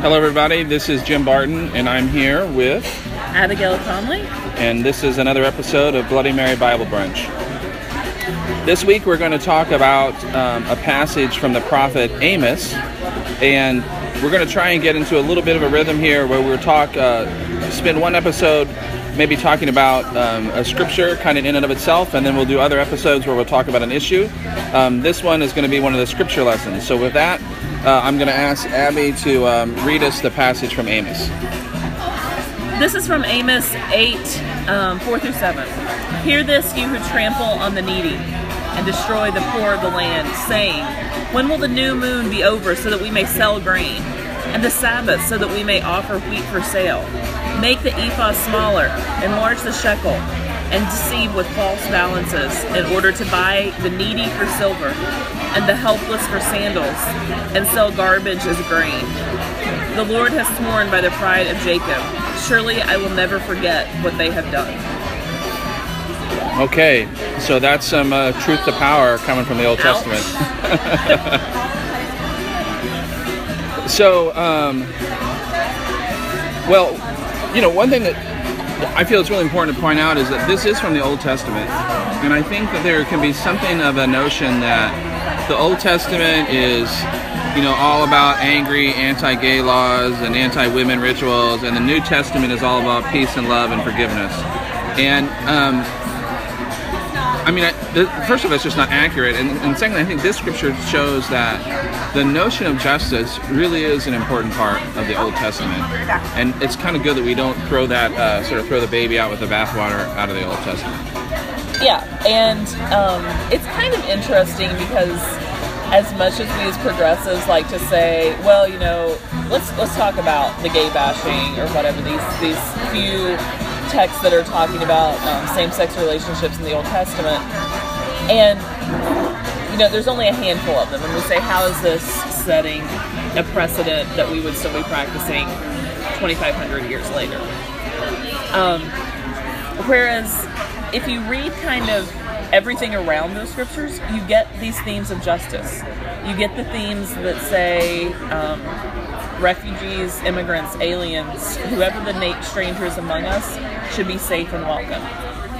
Hello, everybody. This is Jim Barton, and I'm here with, Abigail Conley. and this is another episode of Bloody Mary Bible Brunch. This week, we're going to talk about um, a passage from the prophet Amos, and we're going to try and get into a little bit of a rhythm here where we'll talk, uh, spend one episode maybe talking about um, a scripture kind of in and of itself, and then we'll do other episodes where we'll talk about an issue. Um, this one is going to be one of the scripture lessons. So, with that, uh, I'm going to ask Abby to um, read us the passage from Amos. This is from Amos 8, um, 4 through 7. Hear this, you who trample on the needy and destroy the poor of the land, saying, When will the new moon be over so that we may sell grain, and the Sabbath so that we may offer wheat for sale? Make the ephah smaller, enlarge the shekel, and deceive with false balances in order to buy the needy for silver and the helpless for sandals, and sell garbage as grain. The Lord has sworn by the pride of Jacob, surely I will never forget what they have done. Okay, so that's some uh, truth to power coming from the Old Ouch. Testament. so, um, well, you know, one thing that I feel it's really important to point out is that this is from the Old Testament. And I think that there can be something of a notion that the Old Testament is, you know, all about angry anti gay laws and anti women rituals, and the New Testament is all about peace and love and forgiveness. And, um, I mean, I, the, first of all, it's just not accurate, and, and secondly, I think this scripture shows that the notion of justice really is an important part of the Old Testament, and it's kind of good that we don't throw that uh, sort of throw the baby out with the bathwater out of the Old Testament. Yeah, and um, it's kind of interesting because as much as we as progressives like to say, well, you know, let's let's talk about the gay bashing or whatever these these few texts that are talking about um, same-sex relationships in the Old Testament, and you know, there's only a handful of them, and we say, how is this setting a precedent that we would still be practicing 2,500 years later? Um, whereas if you read kind of everything around those scriptures, you get these themes of justice. You get the themes that say um, refugees, immigrants, aliens, whoever the na- stranger is among us, should be safe and welcome.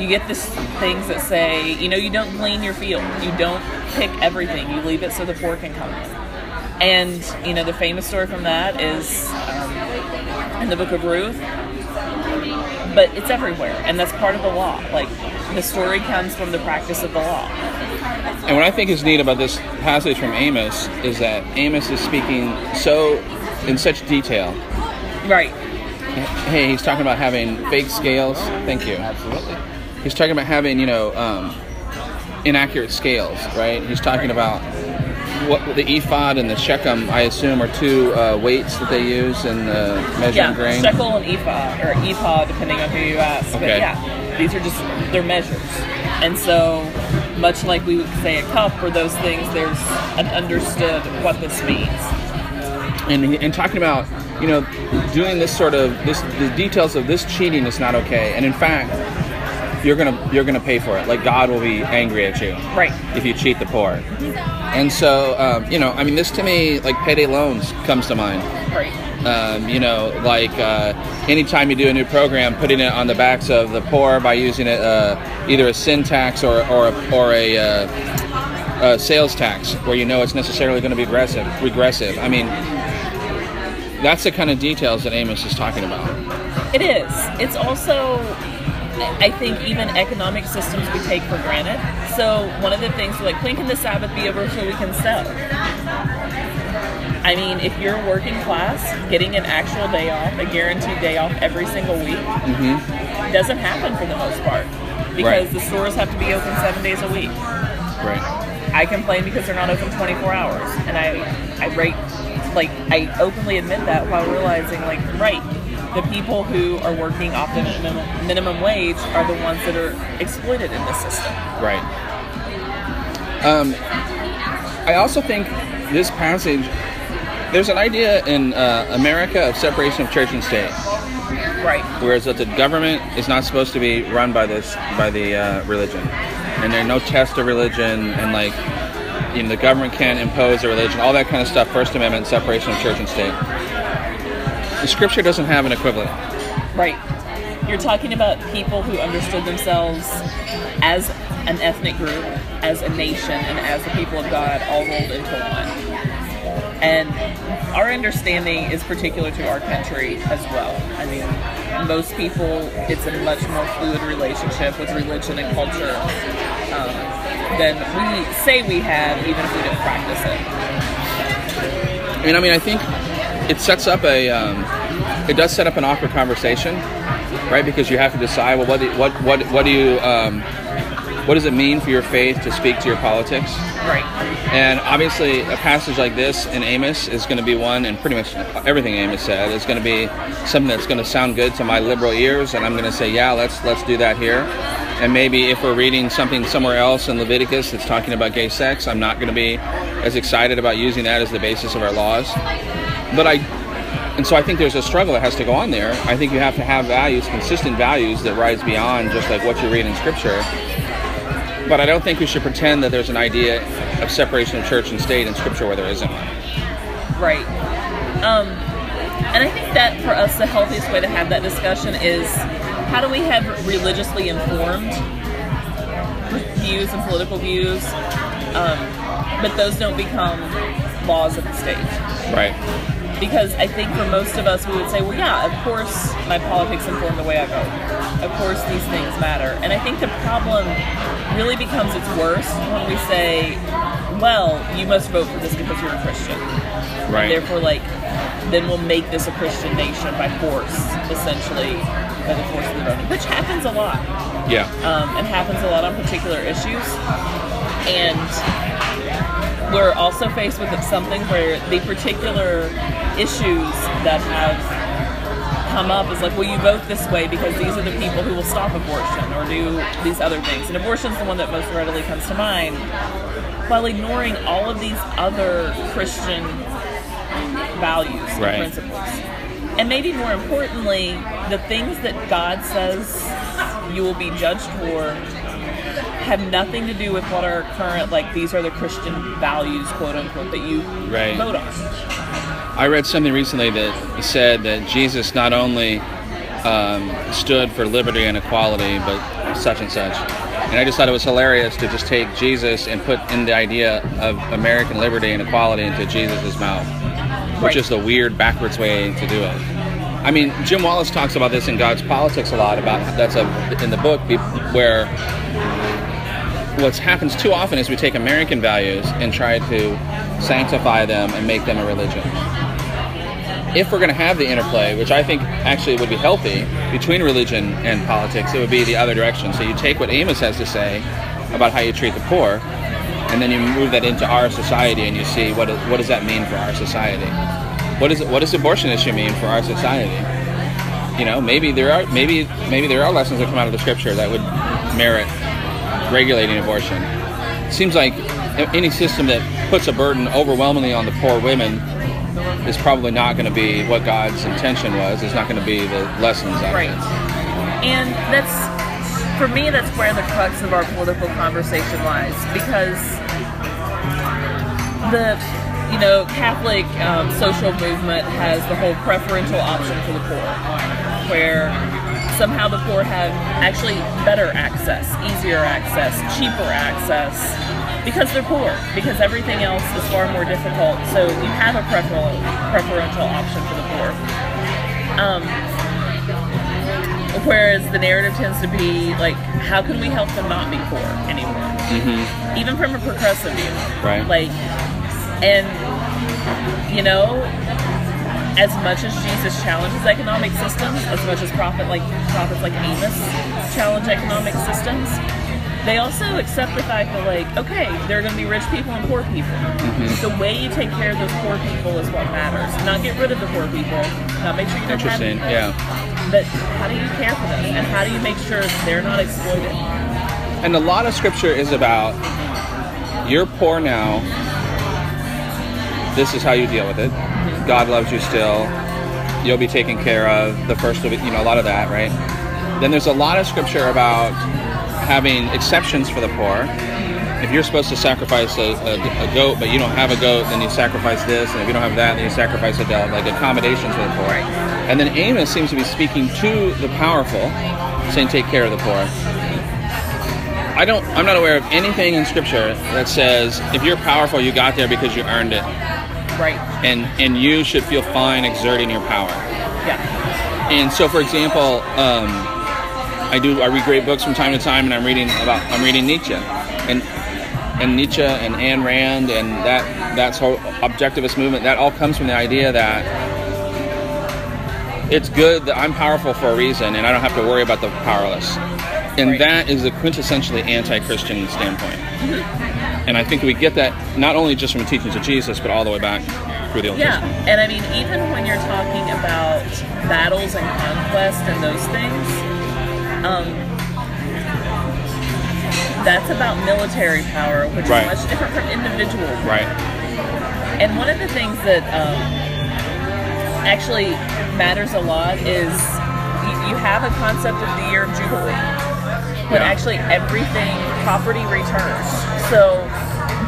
You get this things that say, you know, you don't glean your field. You don't pick everything. You leave it so the poor can come in. And you know, the famous story from that is um, in the book of Ruth but it's everywhere and that's part of the law like the story comes from the practice of the law And what I think is neat about this passage from Amos is that Amos is speaking so in such detail. right Hey, he's talking about having fake scales. Thank you. Absolutely. He's talking about having, you know, um, inaccurate scales, right? He's talking about what the ephod and the shechem, I assume, are two uh, weights that they use in uh, measuring yeah grain. shekel and ephod, or ephod, depending on who you ask but Okay. yeah these are just they're measures and so much like we would say a cup or those things there's an understood what this means and, and talking about, you know, doing this sort of this the details of this cheating is not okay. And in fact, you're gonna you're gonna pay for it. Like God will be angry at you right if you cheat the poor. And so, um, you know, I mean, this to me, like payday loans comes to mind. right Um, you know, like uh, anytime you do a new program, putting it on the backs of the poor by using it uh, either a sin tax or or a, or a, uh, a sales tax, where you know it's necessarily going to be aggressive, regressive. I mean, that's the kind of details that Amos is talking about. It is. It's also, I think, even economic systems we take for granted. So one of the things, like, when can the Sabbath be over so we can sell? I mean, if you're working class, getting an actual day off, a guaranteed day off every single week, mm-hmm. doesn't happen for the most part because Right. the stores have to be open seven days a week. Right. I complain because they're not open 24 hours, and I, I rate, like, I openly admit that while realizing, like, right, the people who are working off the minimum, minimum wage are the ones that are exploited in this system. Right. Um, I also think this passage, there's an idea in uh, America of separation of church and state. Right. whereas that the government is not supposed to be run by this by the uh, religion, and there's no test of religion, and like you know the government can't impose a religion, all that kind of stuff. First Amendment separation of church and state. the scripture doesn't have an equivalent. Right. You're talking about people who understood themselves as an ethnic group, as a nation, and as the people of God all rolled into one. And our understanding is particular to our country as well. I mean, most people, it's a much more fluid relationship with religion and culture um, than we say we have, even if we don't practice it. And I mean, I think it sets up a, um, it does set up an awkward conversation, right? Because you have to decide, well, what, do, what, what, what do you, um, what does it mean for your faith to speak to your politics? Right. And obviously, a passage like this in Amos is going to be one, and pretty much everything Amos said is going to be something that's going to sound good to my liberal ears, and I'm going to say, yeah, let's let's do that here. And maybe if we're reading something somewhere else in Leviticus that's talking about gay sex, I'm not going to be as excited about using that as the basis of our laws. But I, and so I think there's a struggle that has to go on there. I think you have to have values, consistent values that rise beyond just like what you read in Scripture but I don't think we should pretend that there's an idea of separation of church and state in Scripture where there isn't one. Right. Um, and I think that for us, the healthiest way to have that discussion is how do we have religiously informed views and political views, um, but those don't become laws of the state. Right. Because I think for most of us, we would say, well, yeah, of course my politics inform the way I vote. Of course these things matter. And I think the problem really becomes its worst when we say, well, you must vote for this because you're a Christian. Right. And therefore, like, then we'll make this a Christian nation by force, essentially, by the force of the voting, which happens a lot. Yeah. Um, and happens a lot on particular issues. And we're also faced with something where the particular issues that have come up is like, well, you vote this way because these are the people who will stop abortion or do these other things. And abortion is the one that most readily comes to mind, while ignoring all of these other Christian values right. and principles. And maybe more importantly, the things that God says you will be judged for have nothing to do with what our current like these are the Christian values, quote unquote, that you right. vote on. I read something recently that said that Jesus not only um, stood for liberty and equality, but such and such. And I just thought it was hilarious to just take Jesus and put in the idea of American liberty and equality into Jesus' mouth, which right. is the weird backwards way to do it. I mean, Jim Wallis talks about this in God's Politics a lot. About that's a, in the book where what happens too often is we take American values and try to sanctify them and make them a religion if we're going to have the interplay, which I think actually would be healthy between religion and politics, it would be the other direction. So you take what Amos has to say about how you treat the poor, and then you move that into our society, and you see what what does that mean for our society? What is what does abortion issue mean for our society? You know, maybe there are maybe maybe there are lessons that come out of the scripture that would merit regulating abortion. It seems like any system that puts a burden overwhelmingly on the poor women is probably not going to be what God's intention was. It's not going to be the lessons of right. And that's for me. That's where the crux of our political conversation lies because the you know Catholic um, social movement has the whole preferential option for the poor, where somehow the poor have actually better access, easier access, cheaper access because they're poor, because everything else is far more difficult. So you have a preferential, preferential option for the poor. Um, whereas the narrative tends to be like, how can we help them not be poor anymore? Mm-hmm. Even from a progressive view, right? Like, and you know, as much as Jesus challenges economic systems, as much as prophet like prophets like Amos challenge economic systems, they also accept the fact that like okay there are going to be rich people and poor people. Mm-hmm. the way you take care of those poor people is what matters. Not get rid of the poor people. Not make sure you don't Interesting. have yeah. But how do you care for them? And how do you make sure they're not exploited? And a lot of scripture is about you're poor now. This is how you deal with it. Mm-hmm. god loves you still. You'll be taken care of. The first of it you know a lot of that right? Then there's a lot of scripture about having exceptions for the poor if you're supposed to sacrifice a, a, a goat, but you don't have a goat, then you sacrifice this, and if you don't have that, then you sacrifice a dove, like accommodations for the poor. And then Amos seems to be speaking to the powerful, saying, "Take care of the poor." I don't. I'm not aware of anything in Scripture that says if you're powerful, you got there because you earned it, Right. and and you should feel fine exerting your power. Yeah. And so, for example, um, I do I read great books from time to time, and I'm reading about I'm reading Nietzsche, and and Nietzsche and Ayn Rand and that that's whole objectivist movement. That all comes from the idea that it's good that I'm powerful for a reason, and I don't have to worry about the powerless. And Right. that is a quintessentially anti-Christian standpoint. And I think we get that not only just from the teachings of Jesus, but all the way back through the Old Yeah, Testament. and I mean, even when you're talking about battles and conquest and those things, um, that's about military power, which Right. is much different from individual. Right. And one of the things that um, actually matters a lot is you, you have a concept of the year of Jubilee, but Yeah. actually everything, property returns. So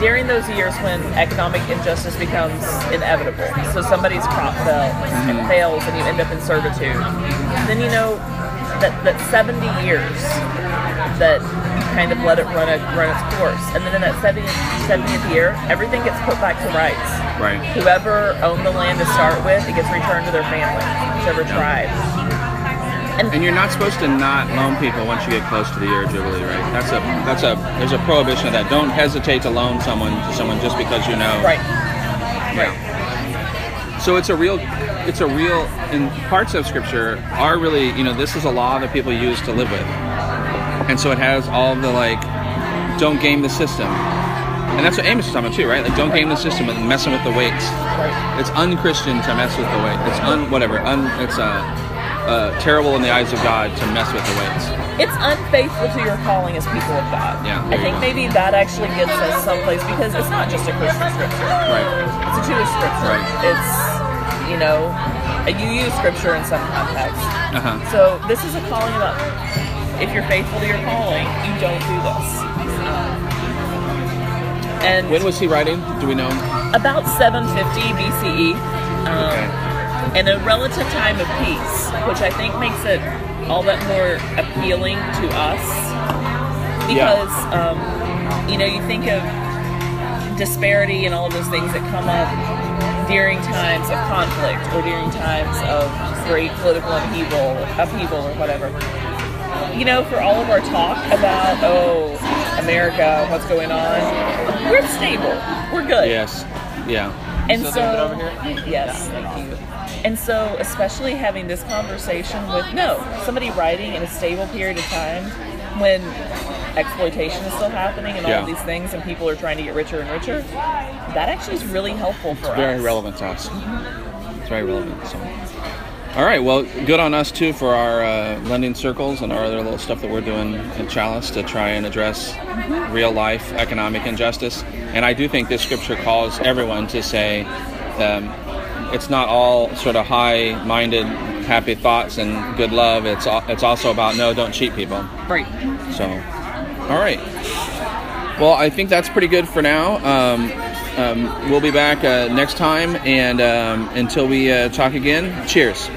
during those years when economic injustice becomes inevitable, so somebody's crop fails, and fails and you end up in servitude, then you know that, that 70 years that kind of let it run, a, run its course. And then in that 70th, 70th year, everything gets put back to rights. Right. Whoever owned the land to start with, it gets returned to their family, whichever tribe. And you're not supposed to not loan people once you get close to the year of jubilee, right? That's a that's a there's a prohibition of that. Don't hesitate to loan someone to someone just because you know. Right. Yeah. So it's a real it's a real and parts of scripture are really you know this is a law that people use to live with, and so it has all the like don't game the system, and that's what Amos is talking about too, right? Like don't game the system and messing with the weights. It's unchristian to mess with the weight. It's un whatever. Un, it's uh, uh, terrible in the eyes of God to mess with the weights. It's unfaithful to your calling as people of God. Yeah, I think go. maybe that actually gets us someplace because it's not just a Christian scripture. Right. It's a Jewish scripture. Right. It's, you know, you use scripture in some context. Uh huh. So this is a calling about if you're faithful to your calling, you don't do this. And When was he writing? Do we know? about 750 BCE, um, Okay. in a relative time of peace, which I think makes it all that more appealing to us because um, you know you think of disparity and all of those things that come up during times of conflict or during times of great political upheaval, upheaval or whatever. You know, for all of our talk about oh America, what's going on, we're stable, we're good. Yes. Yeah. And So so, they over here? yes, thank you. And so, especially having this conversation with no somebody writing in a stable period of time when exploitation is still happening and all Yeah. of these things, and people are trying to get richer and richer, that actually is really helpful for us. Very relevant to us. It's very relevant. So. All right. Well, good on us too for our uh, lending circles and our other little stuff that we're doing in Chalice to try and address real life economic injustice. And I do think this scripture calls everyone to say um, it's not all sort of high-minded, happy thoughts and good love. It's it's also about no, don't cheat people. Right. So, all right. Well, I think that's pretty good for now. Um, um, we'll be back uh, next time, and um, until we uh, talk again, cheers.